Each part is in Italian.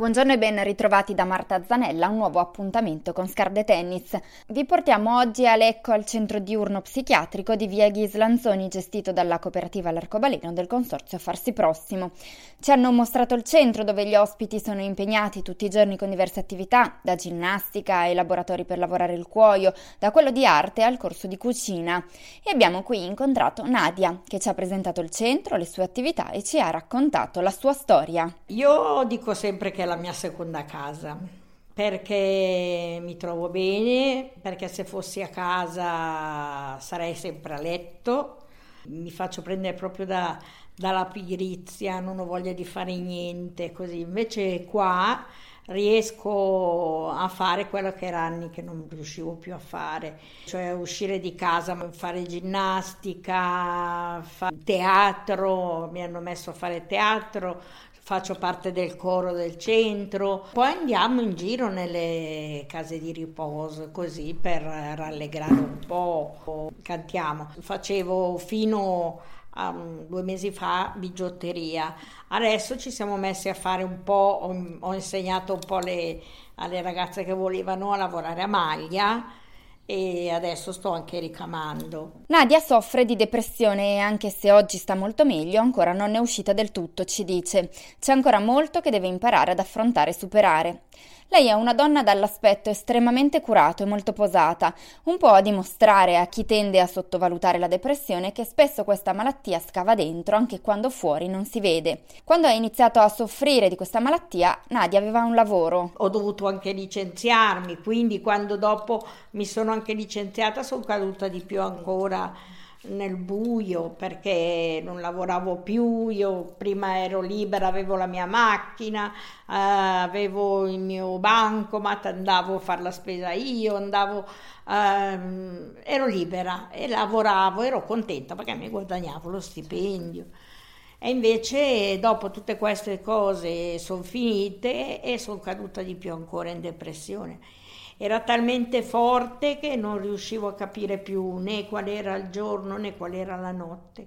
Buongiorno e ben ritrovati da Marta Zanella, un nuovo appuntamento con Scarde Tennis. Vi portiamo oggi a Lecco al centro diurno psichiatrico di Via Ghislanzoni gestito dalla cooperativa L'Arcobaleno del consorzio Farsi Prossimo. Ci hanno mostrato il centro dove gli ospiti sono impegnati tutti i giorni con diverse attività, da ginnastica ai laboratori per lavorare il cuoio, da quello di arte al corso di cucina. E abbiamo qui incontrato Nadia che ci ha presentato il centro, le sue attività e ci ha raccontato la sua storia. Io dico sempre che la mia seconda casa perché mi trovo bene, perché se fossi a casa sarei sempre a letto, mi faccio prendere proprio da, dalla pigrizia, non ho voglia di fare niente, così. Invece qua riesco a fare quello che era anni che non riuscivo più a fare, cioè uscire di casa, fare ginnastica, fare teatro, mi hanno messo a fare teatro, faccio parte del coro del centro, poi andiamo in giro nelle case di riposo così per rallegrare un po', cantiamo. Facevo fino a due mesi fa bigiotteria, adesso ci siamo messi a fare un po', ho, ho insegnato un po' le, alle ragazze che volevano a lavorare a maglia e adesso sto anche ricamando. Nadia soffre di depressione e anche se oggi sta molto meglio, ancora non è uscita del tutto, ci dice. C'è ancora molto che deve imparare ad affrontare e superare. Lei è una donna dall'aspetto estremamente curato e molto posata, un po' a dimostrare a chi tende a sottovalutare la depressione che spesso questa malattia scava dentro anche quando fuori non si vede. Quando ha iniziato a soffrire di questa malattia, Nadia aveva un lavoro. Ho dovuto anche licenziarmi, quindi quando dopo mi sono anche licenziata sono caduta di più ancora nel buio perché non lavoravo più, io prima ero libera, avevo la mia macchina, eh, avevo il mio bancomat, andavo a fare la spesa io, andavo, ehm, ero libera e lavoravo, ero contenta perché mi guadagnavo lo stipendio. E invece dopo tutte queste cose sono finite e sono caduta di più ancora in depressione era talmente forte che non riuscivo a capire più né qual era il giorno né qual era la notte.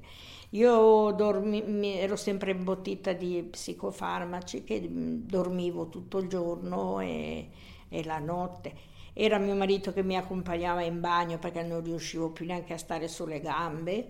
Io dormi, ero sempre imbottita di psicofarmaci che dormivo tutto il giorno e, e la notte. Era mio marito che mi accompagnava in bagno perché non riuscivo più neanche a stare sulle gambe.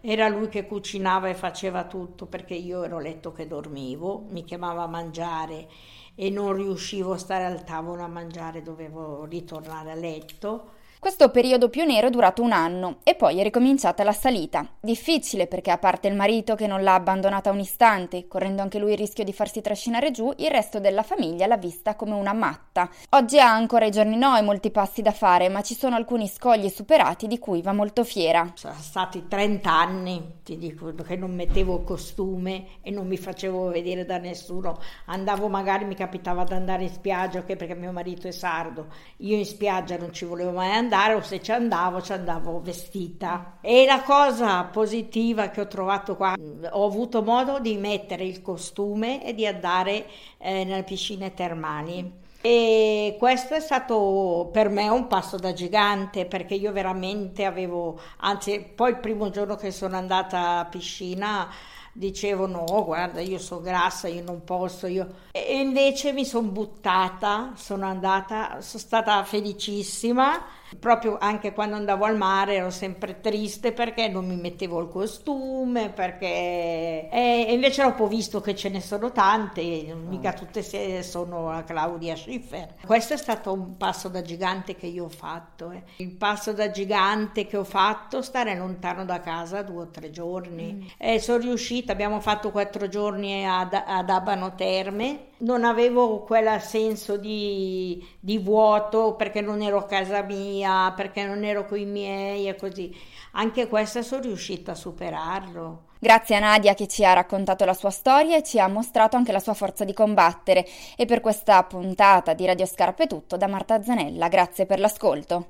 Era lui che cucinava e faceva tutto perché io ero a letto che dormivo, mi chiamava a mangiare e non riuscivo a stare al tavolo a mangiare, dovevo ritornare a letto questo periodo più nero è durato un anno e poi è ricominciata la salita. Difficile perché a parte il marito che non l'ha abbandonata un istante, correndo anche lui il rischio di farsi trascinare giù, il resto della famiglia l'ha vista come una matta. Oggi ha ancora i giorni no e molti passi da fare, ma ci sono alcuni scogli superati di cui va molto fiera. Sono stati 30 anni, ti dico, che non mettevo costume e non mi facevo vedere da nessuno. Andavo magari, mi capitava di andare in spiaggia, okay, perché mio marito è sardo. Io in spiaggia non ci volevo mai andare andare o se ci andavo ci andavo vestita. E la cosa positiva che ho trovato qua, ho avuto modo di mettere il costume e di andare eh, nelle piscine termali. E questo è stato per me un passo da gigante perché io veramente avevo, anzi poi il primo giorno che sono andata a piscina dicevo no, guarda, io sono grassa, io non posso, io... E invece mi sono buttata, sono andata, sono stata felicissima, proprio anche quando andavo al mare ero sempre triste perché non mi mettevo il costume, perché... E invece dopo visto che ce ne sono tante, mica tutte sono la Claudia Schiffer. Questo è stato un passo da gigante che io ho fatto. Eh. Il passo da gigante che ho fatto, stare lontano da casa due o tre giorni. Mm. E sono riuscita uscita, abbiamo fatto quattro giorni ad, ad Abano Terme, non avevo quel senso di, di vuoto perché non ero a casa mia, perché non ero con i miei e così. Anche questa sono riuscita a superarlo. Grazie a Nadia che ci ha raccontato la sua storia e ci ha mostrato anche la sua forza di combattere. E per questa puntata di Radio Scarpe tutto da Marta Zanella. Grazie per l'ascolto.